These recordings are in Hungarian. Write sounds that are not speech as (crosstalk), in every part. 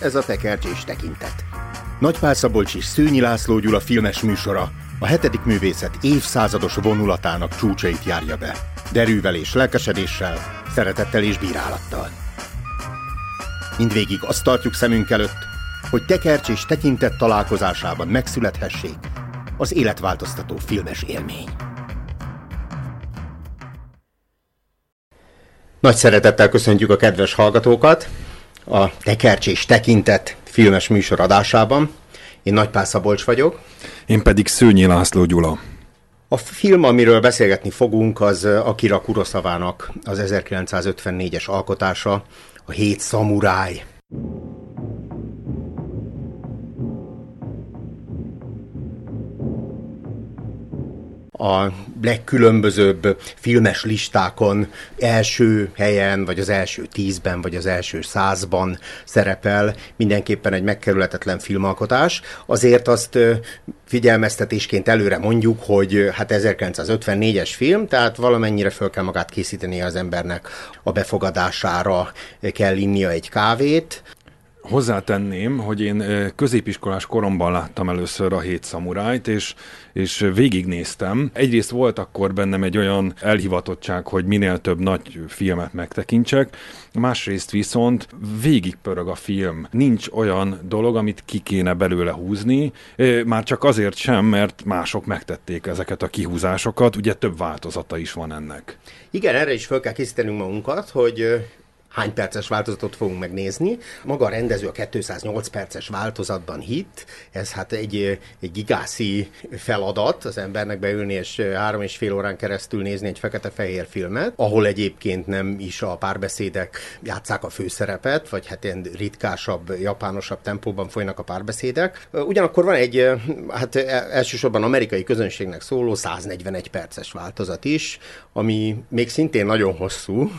ez a tekercsés tekintet. Nagypál Szabolcs és Szőnyi László Gyula filmes műsora a hetedik művészet évszázados vonulatának csúcsait járja be. Derűvel és lelkesedéssel, szeretettel és bírálattal. Mindvégig azt tartjuk szemünk előtt, hogy tekercs és tekintet találkozásában megszülethessék az életváltoztató filmes élmény. Nagy szeretettel köszöntjük a kedves hallgatókat a Tekercs és Tekintet filmes műsor adásában. Én Nagypál Szabolcs vagyok. Én pedig Szőnyi László Gyula. A film, amiről beszélgetni fogunk, az Akira Kurosavának az 1954-es alkotása, a Hét Szamuráj. A legkülönbözőbb filmes listákon első helyen, vagy az első tízben, vagy az első százban szerepel, mindenképpen egy megkerülhetetlen filmalkotás. Azért azt figyelmeztetésként előre mondjuk, hogy hát 1954-es film, tehát valamennyire föl kell magát készíteni az embernek a befogadására, kell innia egy kávét, Hozzátenném, hogy én középiskolás koromban láttam először a hét szamurájt, és, és végignéztem. Egyrészt volt akkor bennem egy olyan elhivatottság, hogy minél több nagy filmet megtekintsek, másrészt viszont végigpörög a film. Nincs olyan dolog, amit ki kéne belőle húzni, már csak azért sem, mert mások megtették ezeket a kihúzásokat, ugye több változata is van ennek. Igen, erre is fel kell készítenünk magunkat, hogy hány perces változatot fogunk megnézni. Maga a rendező a 208 perces változatban hit, ez hát egy, egy gigászi feladat az embernek beülni és három és fél órán keresztül nézni egy fekete-fehér filmet, ahol egyébként nem is a párbeszédek játszák a főszerepet, vagy hát ilyen ritkásabb, japánosabb tempóban folynak a párbeszédek. Ugyanakkor van egy, hát e, elsősorban amerikai közönségnek szóló 141 perces változat is, ami még szintén nagyon hosszú,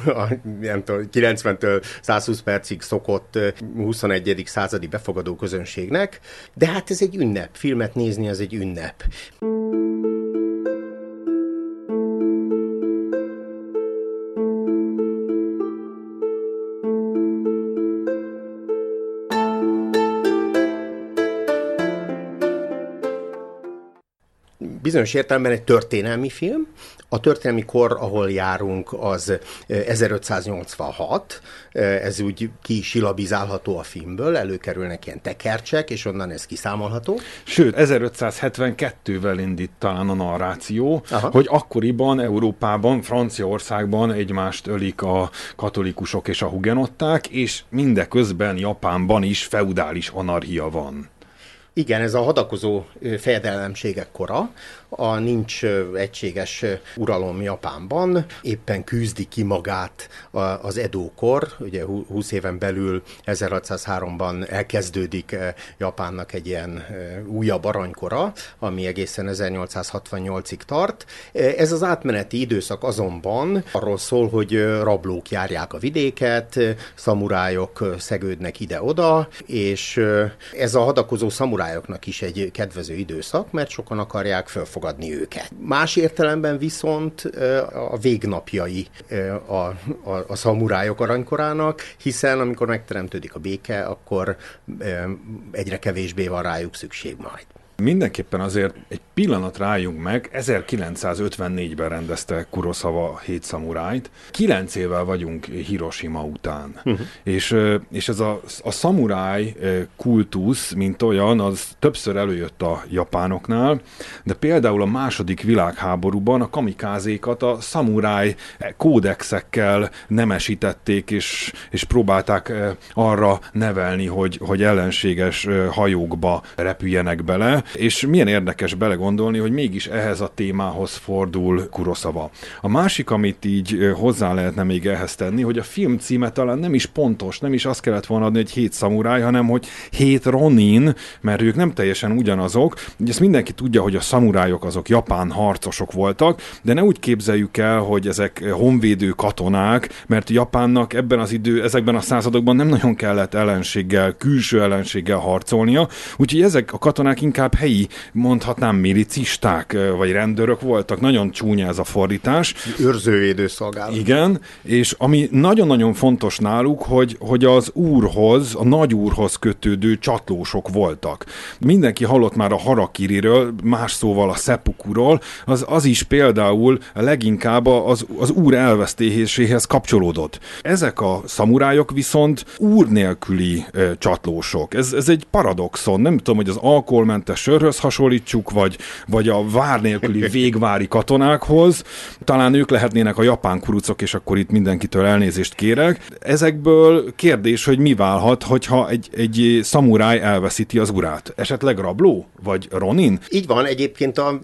nem tudom, 90-től 120 percig szokott 21. századi befogadó közönségnek, de hát ez egy ünnep. Filmet nézni az egy ünnep. bizonyos értelemben egy történelmi film. A történelmi kor, ahol járunk, az 1586. Ez úgy ki silabizálható a filmből, előkerülnek ilyen tekercsek, és onnan ez kiszámolható. Sőt, 1572-vel indít talán a narráció, Aha. hogy akkoriban Európában, Franciaországban egymást ölik a katolikusok és a hugenották, és mindeközben Japánban is feudális anarchia van. Igen, ez a hadakozó fejedelemségek kora, a nincs egységes uralom Japánban, éppen küzdi ki magát az Edo-kor, ugye 20 éven belül 1603-ban elkezdődik Japánnak egy ilyen újabb aranykora, ami egészen 1868-ig tart. Ez az átmeneti időszak azonban arról szól, hogy rablók járják a vidéket, szamurájok szegődnek ide-oda, és ez a hadakozó szamurájoknak is egy kedvező időszak, mert sokan akarják felfogadni elfogadni őket. Más értelemben viszont a végnapjai a, a, a szamurájok aranykorának, hiszen amikor megteremtődik a béke, akkor egyre kevésbé van rájuk szükség majd. Mindenképpen azért egy pillanat rájunk meg, 1954-ben rendezte Kurosawa Hét Szamurájt. Kilenc évvel vagyunk Hiroshima után. Uh-huh. És, és ez a, a szamuráj kultusz, mint olyan, az többször előjött a japánoknál, de például a második világháborúban a kamikázékat a szamuráj kódexekkel nemesítették, és, és próbálták arra nevelni, hogy, hogy ellenséges hajókba repüljenek bele, és milyen érdekes belegondolni, hogy mégis ehhez a témához fordul Kuroszava. A másik, amit így hozzá lehetne még ehhez tenni, hogy a film címe talán nem is pontos, nem is azt kellett volna adni, hogy hét szamuráj, hanem hogy hét Ronin, mert ők nem teljesen ugyanazok. Ugye ezt mindenki tudja, hogy a szamurájok azok japán harcosok voltak, de ne úgy képzeljük el, hogy ezek honvédő katonák, mert Japánnak ebben az idő, ezekben a századokban nem nagyon kellett ellenséggel, külső ellenséggel harcolnia, úgyhogy ezek a katonák inkább helyi, mondhatnám, milicisták vagy rendőrök voltak. Nagyon csúnya ez a fordítás. Őrzővédő szolgálat. Igen, és ami nagyon-nagyon fontos náluk, hogy, hogy az úrhoz, a nagy úrhoz kötődő csatlósok voltak. Mindenki hallott már a harakiriről, más szóval a szepukuról, az, az is például leginkább az, az úr elvesztéséhez kapcsolódott. Ezek a szamurájok viszont úr nélküli e, csatlósok. Ez, ez egy paradoxon. Nem tudom, hogy az alkoholmentes sörhöz hasonlítsuk, vagy, vagy a vár nélküli (laughs) végvári katonákhoz. Talán ők lehetnének a japán kurucok, és akkor itt mindenkitől elnézést kérek. Ezekből kérdés, hogy mi válhat, hogyha egy, egy szamuráj elveszíti az urát. Esetleg rabló? Vagy Ronin? Így van, egyébként a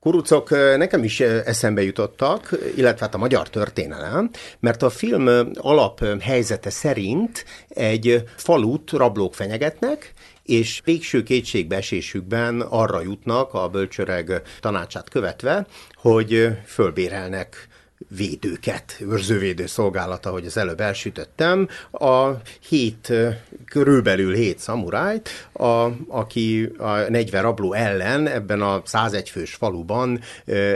kurucok nekem is eszembe jutottak, illetve hát a magyar történelem, mert a film alap helyzete szerint egy falut rablók fenyegetnek, és végső kétségbeesésükben arra jutnak a bölcsöreg tanácsát követve, hogy fölbérelnek védőket, őrzővédő szolgálata, hogy az előbb elsütöttem, a hét, körülbelül hét szamurájt, a, aki a 40 rabló ellen ebben a 101 fős faluban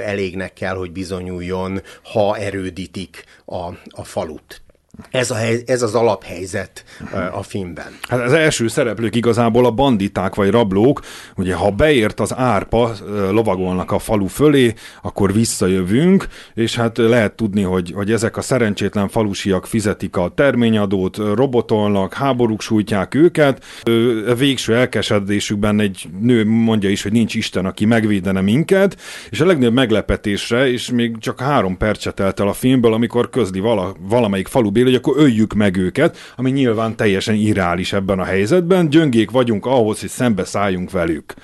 elégnek kell, hogy bizonyuljon, ha erődítik a, a falut. Ez, a hely, ez az alaphelyzet a filmben. Hát az első szereplők igazából a banditák vagy rablók, ugye ha beért az árpa, lovagolnak a falu fölé, akkor visszajövünk, és hát lehet tudni, hogy, hogy ezek a szerencsétlen falusiak fizetik a terményadót, robotolnak, háborúk sújtják őket. Végső elkesedésükben egy nő mondja is, hogy nincs Isten, aki megvédene minket, és a legnagyobb meglepetésre, és még csak három percet telt el a filmből, amikor közli vala, valamelyik falu hogy akkor öljük meg őket, ami nyilván teljesen irreális ebben a helyzetben. Gyöngék vagyunk ahhoz, hogy szembe szálljunk velük.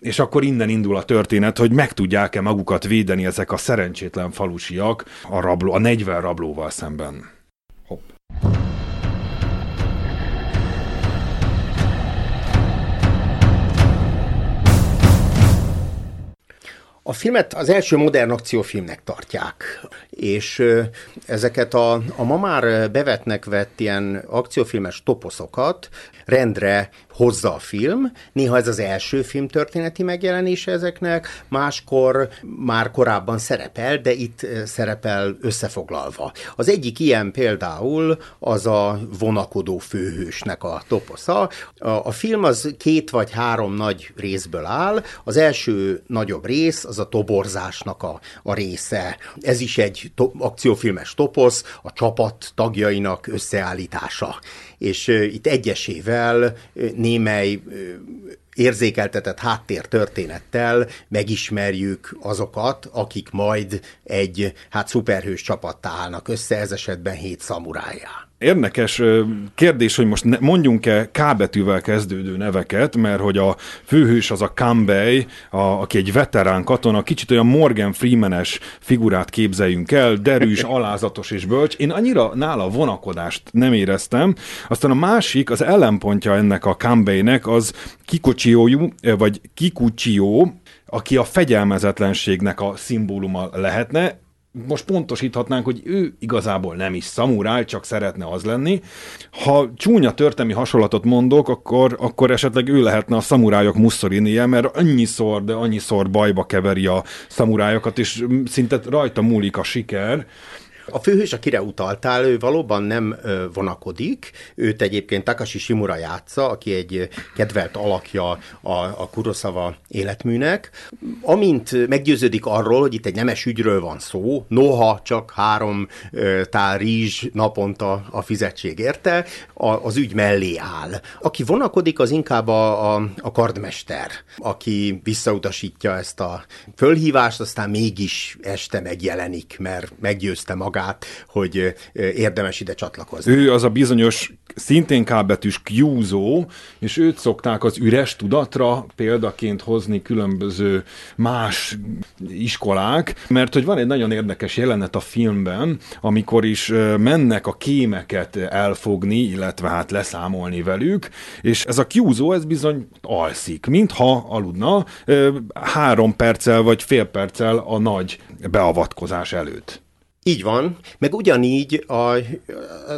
És akkor innen indul a történet, hogy meg tudják-e magukat védeni ezek a szerencsétlen falusiak a, rabló, a 40 rablóval szemben. Hopp. A filmet az első modern akciófilmnek tartják, és ezeket a, a ma már bevetnek vett ilyen akciófilmes toposzokat rendre hozza a film. Néha ez az első film történeti megjelenése ezeknek, máskor már korábban szerepel, de itt szerepel összefoglalva. Az egyik ilyen például az a vonakodó főhősnek a toposza. A, a film az két vagy három nagy részből áll. Az első nagyobb rész az a toborzásnak a, a része. Ez is egy to- akciófilmes toposz, a csapat tagjainak összeállítása. És itt egyesével némely érzékeltetett háttértörténettel megismerjük azokat, akik majd egy hát szuperhős csapattá állnak össze, ez esetben hét szamurájá. Érdekes kérdés, hogy most mondjunk-e K betűvel kezdődő neveket, mert hogy a főhős az a Kambei, a, aki egy veterán katona, kicsit olyan Morgan Freeman-es figurát képzeljünk el, derűs, (laughs) alázatos és bölcs. Én annyira nála vonakodást nem éreztem. Aztán a másik, az ellenpontja ennek a Kambeinek, az Kikochió, vagy Kikuchió, aki a fegyelmezetlenségnek a szimbóluma lehetne most pontosíthatnánk, hogy ő igazából nem is szamuráj, csak szeretne az lenni. Ha csúnya történelmi hasonlatot mondok, akkor, akkor esetleg ő lehetne a szamurájok Mussolini-je, mert annyiszor, de annyiszor bajba keveri a szamurájokat, és szinte rajta múlik a siker. A főhős, akire utaltál, ő valóban nem vonakodik. Őt egyébként Takashi Shimura játsza, aki egy kedvelt alakja a, a Kurosawa életműnek. Amint meggyőződik arról, hogy itt egy nemes ügyről van szó, noha csak három tál rizs naponta a fizetség érte, a, az ügy mellé áll. Aki vonakodik, az inkább a, a, a kardmester, aki visszautasítja ezt a fölhívást, aztán mégis este megjelenik, mert meggyőzte magát magát, hogy érdemes ide csatlakozni. Ő az a bizonyos szintén kábetűs kiúzó, és őt szokták az üres tudatra példaként hozni különböző más iskolák, mert hogy van egy nagyon érdekes jelenet a filmben, amikor is mennek a kémeket elfogni, illetve hát leszámolni velük, és ez a kiúzó, ez bizony alszik, mintha aludna három perccel vagy fél perccel a nagy beavatkozás előtt. Így van, meg ugyanígy, a,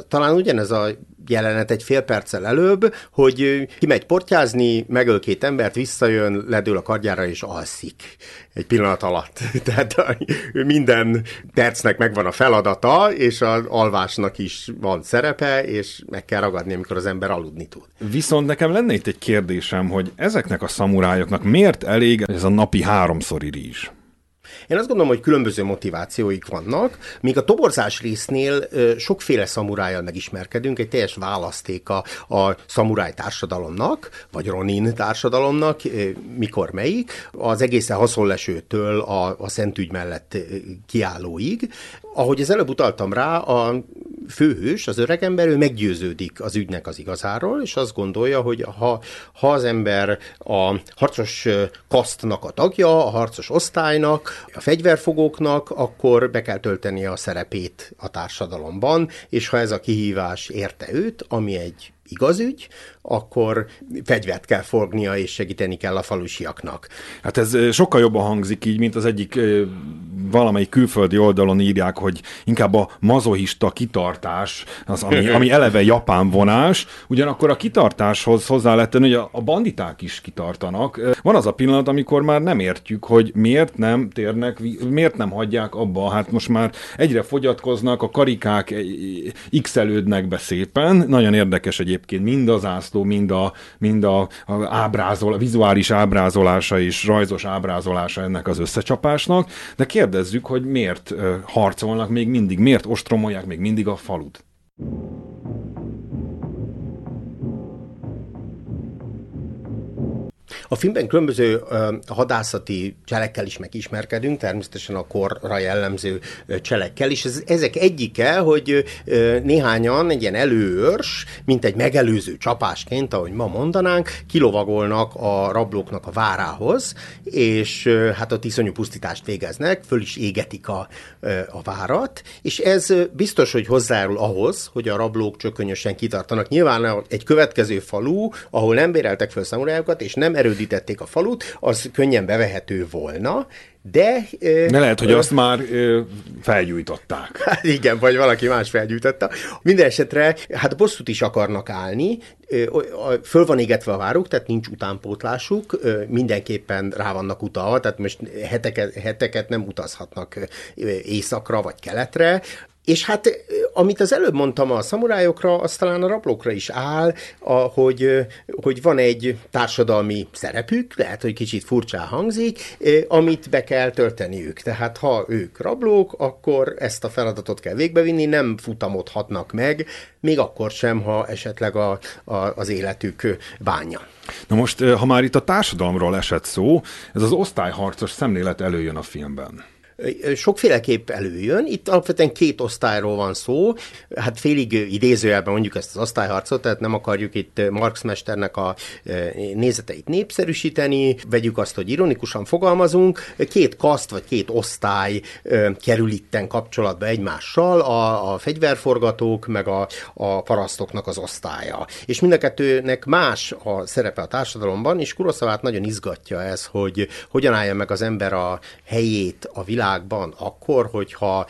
talán ugyanez a jelenet egy fél perccel előbb, hogy kimegy portyázni, megöl két embert, visszajön, ledől a kardjára és alszik egy pillanat alatt. (laughs) Tehát minden percnek megvan a feladata, és az alvásnak is van szerepe, és meg kell ragadni, amikor az ember aludni tud. Viszont nekem lenne itt egy kérdésem, hogy ezeknek a szamurájoknak miért elég ez a napi háromszori rizs? Én azt gondolom, hogy különböző motivációik vannak, míg a toborzás résznél sokféle szamurájjal megismerkedünk, egy teljes választéka a szamuráj társadalomnak, vagy Ronin társadalomnak, mikor melyik, az egészen haszonlesőtől a, a szentügy mellett kiállóig. Ahogy az előbb utaltam rá, a főhős, az öregember, ő meggyőződik az ügynek az igazáról, és azt gondolja, hogy ha, ha az ember a harcos kasztnak a tagja, a harcos osztálynak, a fegyverfogóknak, akkor be kell tölteni a szerepét a társadalomban, és ha ez a kihívás érte őt, ami egy igaz ügy, akkor fegyvert kell fognia, és segíteni kell a falusiaknak. Hát ez sokkal jobban hangzik így, mint az egyik valamelyik külföldi oldalon írják, hogy inkább a mazohista kitartás, az, ami, (laughs) ami eleve japán vonás, ugyanakkor a kitartáshoz hozzá tenni, hogy a banditák is kitartanak. Van az a pillanat, amikor már nem értjük, hogy miért nem térnek, miért nem hagyják abba, hát most már egyre fogyatkoznak, a karikák x be szépen, nagyon érdekes egyébként mind az ászló borzasztó mind a, mind a, a ábrázol, a vizuális ábrázolása és rajzos ábrázolása ennek az összecsapásnak, de kérdezzük, hogy miért harcolnak még mindig, miért ostromolják még mindig a falut. A filmben különböző hadászati cselekkel is megismerkedünk, természetesen a korra jellemző cselekkel, és ez, ezek egyike, hogy néhányan egy ilyen előőrs, mint egy megelőző csapásként, ahogy ma mondanánk, kilovagolnak a rablóknak a várához, és hát ott iszonyú pusztítást végeznek, föl is égetik a, a várat, és ez biztos, hogy hozzájárul ahhoz, hogy a rablók csökönyösen kitartanak. Nyilván egy következő falu, ahol nem béreltek fel szamurájokat, és nem erő zöldítették a falut, az könnyen bevehető volna, de... Ne lehet, hogy ö, azt már ö, felgyújtották. (laughs) Hát igen, vagy valaki más felgyújtotta. Minden esetre, hát bosszút is akarnak állni, föl van égetve a váruk, tehát nincs utánpótlásuk, mindenképpen rá vannak utalva, tehát most heteket, heteket nem utazhatnak északra vagy keletre, és hát, amit az előbb mondtam a szamurájokra, az talán a rablókra is áll, a, hogy, hogy van egy társadalmi szerepük, lehet, hogy kicsit furcsán hangzik, amit be kell tölteniük. Tehát ha ők rablók, akkor ezt a feladatot kell végbevinni, nem futamodhatnak meg, még akkor sem, ha esetleg a, a, az életük bánja. Na most, ha már itt a társadalomról esett szó, ez az osztályharcos szemlélet előjön a filmben sokféleképp előjön. Itt alapvetően két osztályról van szó, hát félig idézőjelben mondjuk ezt az osztályharcot, tehát nem akarjuk itt Marx mesternek a nézeteit népszerűsíteni, vegyük azt, hogy ironikusan fogalmazunk, két kaszt vagy két osztály kerül itten kapcsolatba egymással, a, a fegyverforgatók meg a, a parasztoknak az osztálya. És mind a kettőnek más a szerepe a társadalomban, és Kuroszavát nagyon izgatja ez, hogy hogyan állja meg az ember a helyét a világ világban akkor, hogyha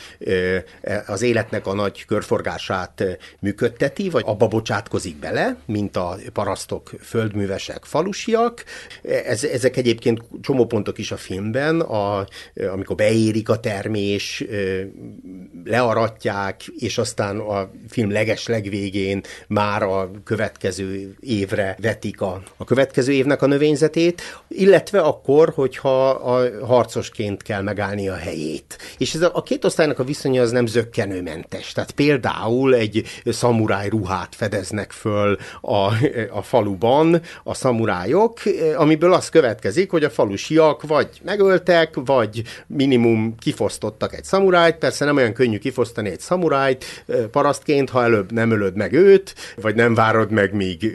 az életnek a nagy körforgását működteti, vagy abba bocsátkozik bele, mint a parasztok, földművesek, falusiak. Ez, ezek egyébként csomópontok is a filmben, a, amikor beérik a termés, learatják, és aztán a film leges legvégén már a következő évre vetik a, a következő évnek a növényzetét, illetve akkor, hogyha a harcosként kell megállni a helyét. És ez a, a két osztálynak a viszonya az nem zöggenőmentes. Tehát például egy szamuráj ruhát fedeznek föl a, a faluban a szamurájok, amiből az következik, hogy a falusiak vagy megöltek, vagy minimum kifosztottak egy szamurájt. Persze nem olyan könnyű kifosztani egy szamurájt parasztként, ha előbb nem ölöd meg őt, vagy nem várod meg, míg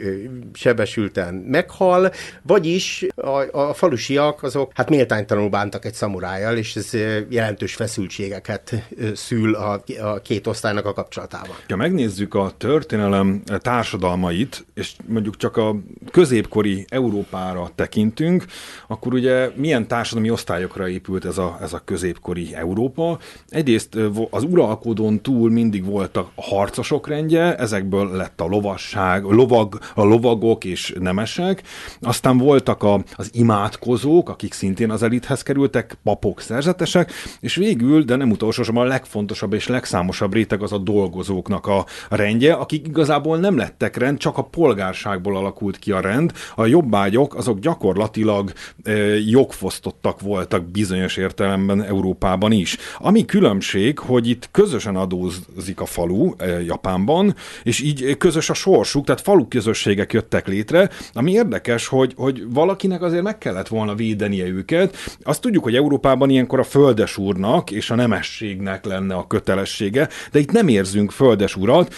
sebesülten meghal, vagyis a, a falusiak azok hát méltánytalanul bántak egy szamurájjal, és ez jelentős feszültségeket szül a, a két osztálynak a kapcsolatában. Ha megnézzük a történelem társadalmait, és mondjuk csak a középkori Európára tekintünk, akkor ugye milyen társadalmi osztályokra épült ez a, ez a középkori Európa? Egyrészt az uralkodón túl mindig voltak a harcosok rendje, ezekből lett a lovasság, lovag, a lovagok és nemesek, aztán voltak a, az imádkozók, akik szintén az elithez kerültek, papok, szerzetesek, és végül, de nem utolsósorban a legfontosabb és legszámosabb réteg az a dolgozóknak a rendje, akik igazából nem lettek rend, csak a polgárságból alakult ki a rend. A jobbágyok azok gyakorlatilag e, jogfosztottak voltak bizonyos értelemben Európában is. Ami különbség, hogy itt közösen adózik a falu e, Japánban, és így közös a sorsuk, tehát falu közösségek jöttek létre, ami érdekes, hogy, hogy valakinek azért meg kellett volna védenie őket. Azt tudjuk, hogy Európában ilyenkor a földesúrnak és a nemességnek lenne a kötelessége, de itt nem érzünk földesurat,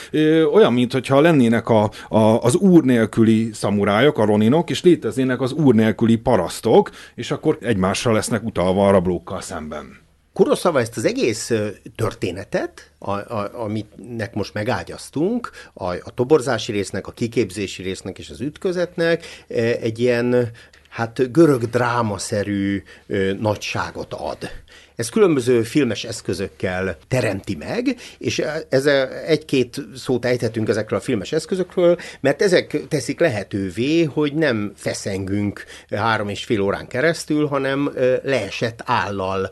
olyan, mintha lennének a, a, az úr nélküli szamurájok, a roninok, és léteznének az úr nélküli parasztok, és akkor egymásra lesznek utalva a rablókkal szemben. Kuroszava ezt az egész történetet, a, a, aminek most megágyaztunk, a, a toborzási résznek, a kiképzési résznek és az ütközetnek egy ilyen hát görög drámaszerű nagyságot ad. Ez különböző filmes eszközökkel teremti meg, és ez egy-két szót ejthetünk ezekről a filmes eszközökről, mert ezek teszik lehetővé, hogy nem feszengünk három és fél órán keresztül, hanem leesett állal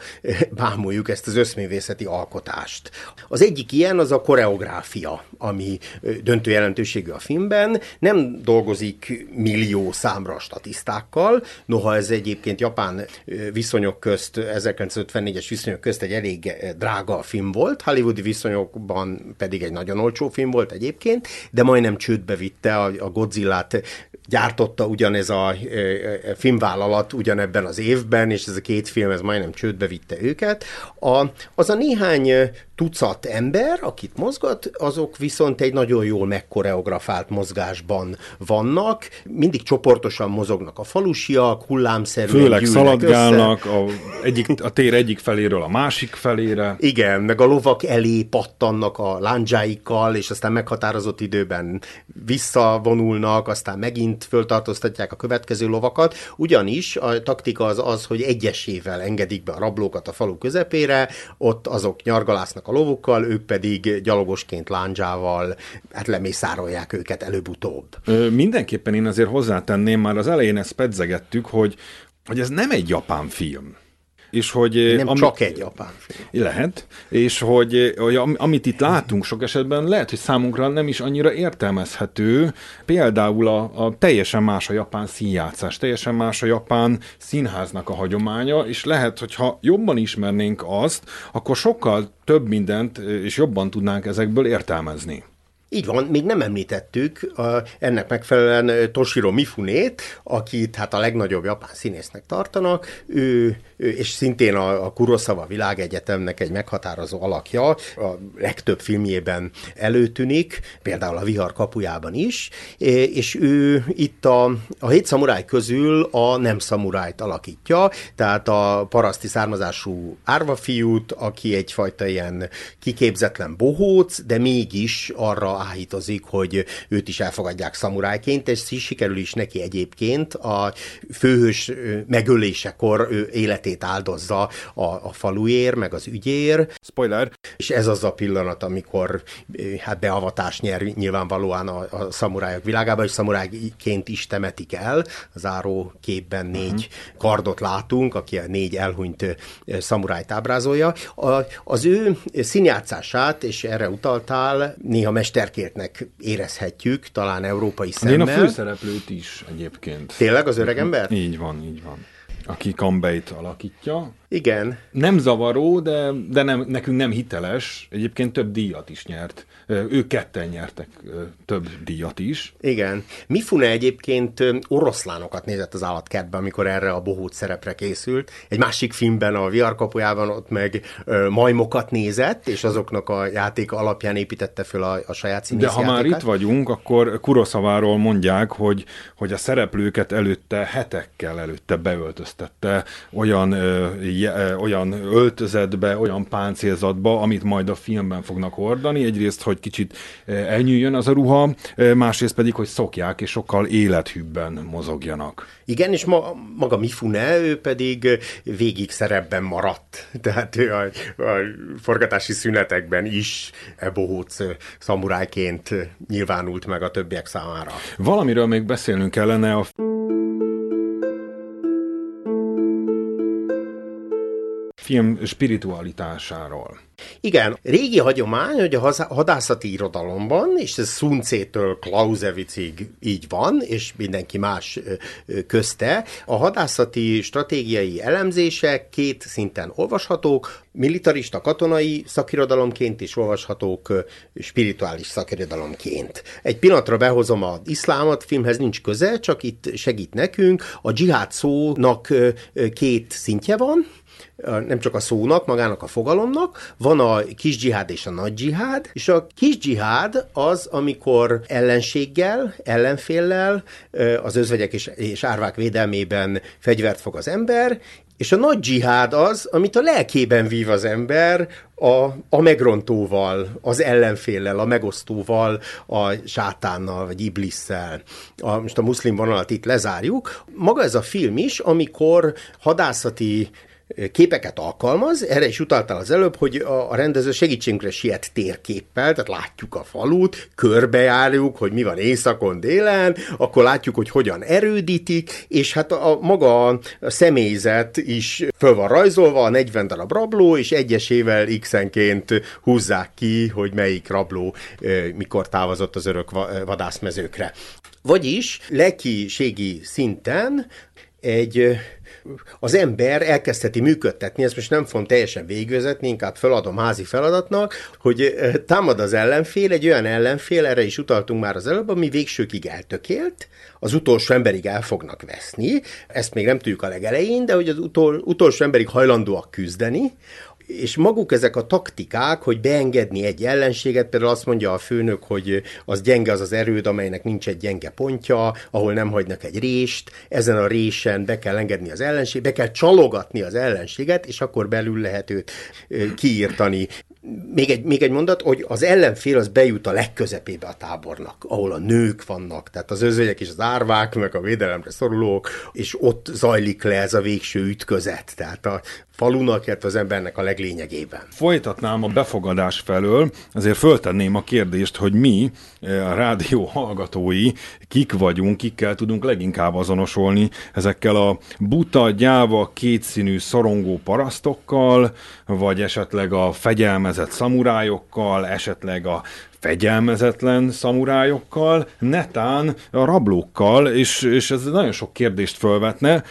bámuljuk ezt az összművészeti alkotást. Az egyik ilyen az a koreográfia, ami döntő jelentőségű a filmben. Nem dolgozik millió számra statisztákkal, noha ez egyébként japán viszonyok közt 1954 1954-es viszonyok közt egy elég eh, drága film volt, hollywoodi viszonyokban pedig egy nagyon olcsó film volt egyébként, de majdnem csődbe vitte a, a Godzilla-t. Gyártotta ugyanez a e, e, filmvállalat ugyanebben az évben, és ez a két film, ez majdnem csődbe vitte őket. A, az a néhány tucat ember, akit mozgat, azok viszont egy nagyon jól megkoreografált mozgásban vannak, mindig csoportosan mozognak a falusiak, hullámszerűen Főleg szaladgálnak a, egyik, a tér egyik feléről a másik felére. Igen, meg a lovak elé pattannak a lándzsáikkal, és aztán meghatározott időben visszavonulnak, aztán megint föltartóztatják a következő lovakat, ugyanis a taktika az az, hogy egyesével engedik be a rablókat a falu közepére, ott azok nyargalásznak a lovukkal, ők pedig gyalogosként lándzsával hát lemészárolják őket előbb-utóbb. Ö, mindenképpen én azért hozzátenném, már az elején ezt pedzegettük, hogy, hogy ez nem egy japán film és hogy... Nem ami, csak egy japán film. Lehet, és hogy, hogy amit itt látunk sok esetben lehet, hogy számunkra nem is annyira értelmezhető. Például a, a teljesen más a japán színjátszás, teljesen más a japán színháznak a hagyománya, és lehet, hogy ha jobban ismernénk azt, akkor sokkal több mindent és jobban tudnánk ezekből értelmezni. Így van, még nem említettük a, ennek megfelelően Toshiro Mifunét, akit hát a legnagyobb japán színésznek tartanak, ő, ő és szintén a, a Kurosawa világegyetemnek egy meghatározó alakja, a legtöbb filmjében előtűnik, például a Vihar kapujában is, és ő itt a, a hét szamuráj közül a nem szamurájt alakítja, tehát a paraszti származású árvafiút, aki egyfajta ilyen kiképzetlen bohóc, de mégis arra áhítozik, hogy őt is elfogadják szamurájként, és sikerül is neki egyébként a főhős megölésekor ő életét áldozza a, a faluér, meg az ügyér. Spoiler! És ez az a pillanat, amikor hát beavatást nyer nyilvánvalóan a, a szamurájok világába, és szamurájként is temetik el. Az áró képben négy uh-huh. kardot látunk, aki a négy elhunyt szamurájt ábrázolja. A, az ő színjátszását, és erre utaltál, néha mester sikerkértnek érezhetjük, talán európai szemmel. Én a főszereplőt is egyébként. Tényleg az öreg ember? Így van, így van. Aki Kambeit alakítja. Igen. Nem zavaró, de, de nem, nekünk nem hiteles. Egyébként több díjat is nyert. Ők ketten nyertek több díjat is. Igen. Mifune egyébként oroszlánokat nézett az állatkertben, amikor erre a bohóc szerepre készült. Egy másik filmben, a VR kapujában ott meg majmokat nézett, és azoknak a játék alapján építette föl a, a saját színész De ha játékát. már itt vagyunk, akkor Kuroszaváról mondják, hogy, hogy a szereplőket előtte, hetekkel előtte beöltöztette olyan olyan öltözetbe, olyan páncélzatba, amit majd a filmben fognak hordani. Egyrészt, hogy kicsit elnyűjjön az a ruha, másrészt pedig, hogy szokják és sokkal élethűbben mozogjanak. Igen, és ma, maga Mifune, ő pedig végig szerepben maradt. (laughs) Tehát ő a, a forgatási szünetekben is bohóc szamurájként nyilvánult meg a többiek számára. Valamiről még beszélnünk kellene a film spiritualitásáról. Igen, régi hagyomány, hogy a hadászati irodalomban, és ez Szuncétől Clausewicig így van, és mindenki más közte, a hadászati stratégiai elemzések két szinten olvashatók, militarista katonai szakirodalomként is olvashatók spirituális szakirodalomként. Egy pillanatra behozom az iszlámot, filmhez nincs köze, csak itt segít nekünk. A dzsihád szónak két szintje van, nem csak a szónak, magának a fogalomnak, van a kis dzsihád és a nagy dzsihád, és a kis dzsihád az, amikor ellenséggel, ellenféllel, az özvegyek és, és árvák védelmében fegyvert fog az ember, és a nagy dzsihád az, amit a lelkében vív az ember a, a megrontóval, az ellenféllel, a megosztóval, a sátánnal, vagy iblisszel. A, most a muszlim vonalat itt lezárjuk. Maga ez a film is, amikor hadászati képeket alkalmaz, erre is utaltál az előbb, hogy a, rendező segítségünkre siet térképpel, tehát látjuk a falut, körbejárjuk, hogy mi van északon, délen, akkor látjuk, hogy hogyan erődítik, és hát a, maga a személyzet is föl van rajzolva, a 40 darab rabló, és egyesével x-enként húzzák ki, hogy melyik rabló mikor távozott az örök vadászmezőkre. Vagyis lekiségi szinten egy az ember elkezdheti működtetni, ezt most nem fogom teljesen végigvezetni, inkább feladom házi feladatnak, hogy támad az ellenfél, egy olyan ellenfél, erre is utaltunk már az előbb, ami végsőkig eltökélt, az utolsó emberig el fognak veszni, ezt még nem tudjuk a legelején, de hogy az utol, utolsó emberig hajlandóak küzdeni, és maguk ezek a taktikák, hogy beengedni egy ellenséget, például azt mondja a főnök, hogy az gyenge az az erőd, amelynek nincs egy gyenge pontja, ahol nem hagynak egy rést, ezen a résen be kell engedni az ellenséget, be kell csalogatni az ellenséget, és akkor belül lehet őt kiírtani. Még egy, még egy mondat, hogy az ellenfél az bejut a legközepébe a tábornak, ahol a nők vannak, tehát az özvegyek és az árvák, meg a védelemre szorulók, és ott zajlik le ez a végső ütközet. Tehát a falunak, illetve az embernek a leglényegében. Folytatnám a befogadás felől, azért föltenném a kérdést, hogy mi, eh, a rádió hallgatói, kik vagyunk, kikkel tudunk leginkább azonosolni ezekkel a buta, gyáva, kétszínű, szorongó parasztokkal, vagy esetleg a fegyelmezett szamurájokkal, esetleg a fegyelmezetlen szamurájokkal, netán a rablókkal, és, és ez nagyon sok kérdést fölvetne,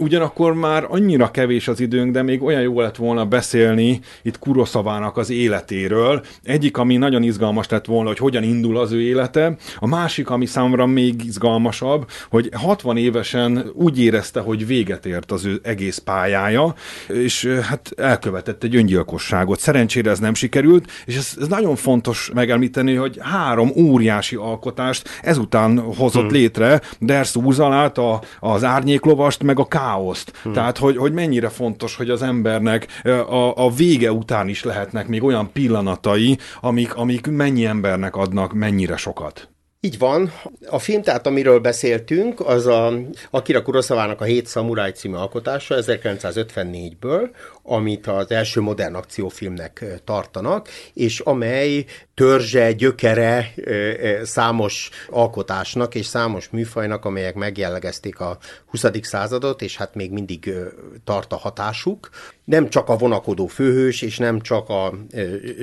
Ugyanakkor már annyira kevés az időnk, de még olyan jó lett volna beszélni itt Kuroszavának az életéről. Egyik, ami nagyon izgalmas lett volna, hogy hogyan indul az ő élete, a másik, ami számomra még izgalmasabb, hogy 60 évesen úgy érezte, hogy véget ért az ő egész pályája, és hát elkövetett egy öngyilkosságot. Szerencsére ez nem sikerült, és ez, ez nagyon fontos megemlíteni, hogy három óriási alkotást ezután hozott hmm. létre, Dersz Úzalát, a, az Árnyéklovast, meg a K káoszt. Hmm. Tehát, hogy, hogy mennyire fontos, hogy az embernek a, a vége után is lehetnek még olyan pillanatai, amik, amik mennyi embernek adnak mennyire sokat. Így van. A film, tehát amiről beszéltünk, az a Akira Kurosavának a Hét Szamuráj című alkotása 1954-ből, amit az első modern akciófilmnek tartanak, és amely törzse, gyökere számos alkotásnak és számos műfajnak, amelyek megjellegezték a 20. századot, és hát még mindig tart a hatásuk. Nem csak a vonakodó főhős, és nem csak a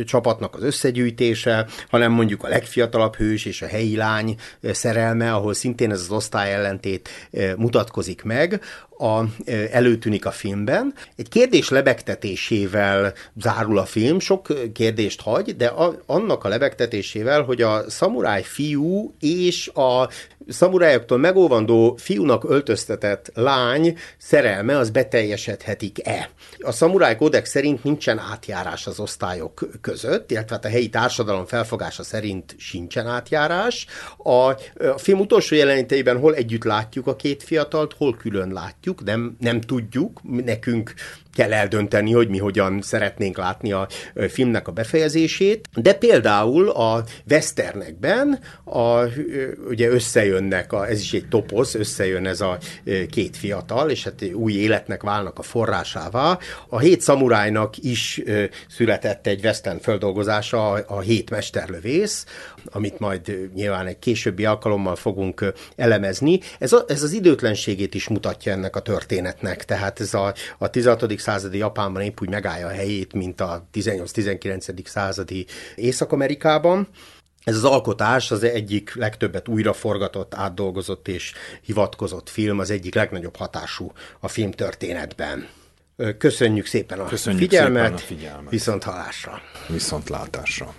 csapatnak az összegyűjtése, hanem mondjuk a legfiatalabb hős és a helyi lány szerelme, ahol szintén ez az osztály ellentét mutatkozik meg, a, előtűnik a filmben. Egy kérdés lebegtetésével zárul a film, sok kérdést hagy, de a, annak a lebegtetésével, hogy a szamuráj fiú és a szamurájoktól megóvandó fiúnak öltöztetett lány szerelme az beteljesedhetik-e. A szamuráj kódex szerint nincsen átjárás az osztályok között, illetve hát a helyi társadalom felfogása szerint sincsen átjárás. A, a film utolsó jeleneteiben hol együtt látjuk a két fiatalt, hol külön látjuk, nem, nem tudjuk, nekünk kell eldönteni, hogy mi hogyan szeretnénk látni a filmnek a befejezését, de például a westernekben a, ugye összejönnek, a, ez is egy toposz, összejön ez a két fiatal, és hát új életnek válnak a forrásává. A hét szamurájnak is született egy western földolgozása, a hét mesterlövész, amit majd nyilván egy későbbi alkalommal fogunk elemezni. Ez, a, ez az időtlenségét is mutatja ennek a történetnek, tehát ez a, a 16. századi Japánban épp úgy megállja a helyét, mint a 18-19. századi Észak-Amerikában. Ez az alkotás az egyik legtöbbet újraforgatott, átdolgozott és hivatkozott film, az egyik legnagyobb hatású a filmtörténetben. Köszönjük szépen a, Köszönjük figyelmet, szépen a figyelmet. viszont halásra. Viszont látásra.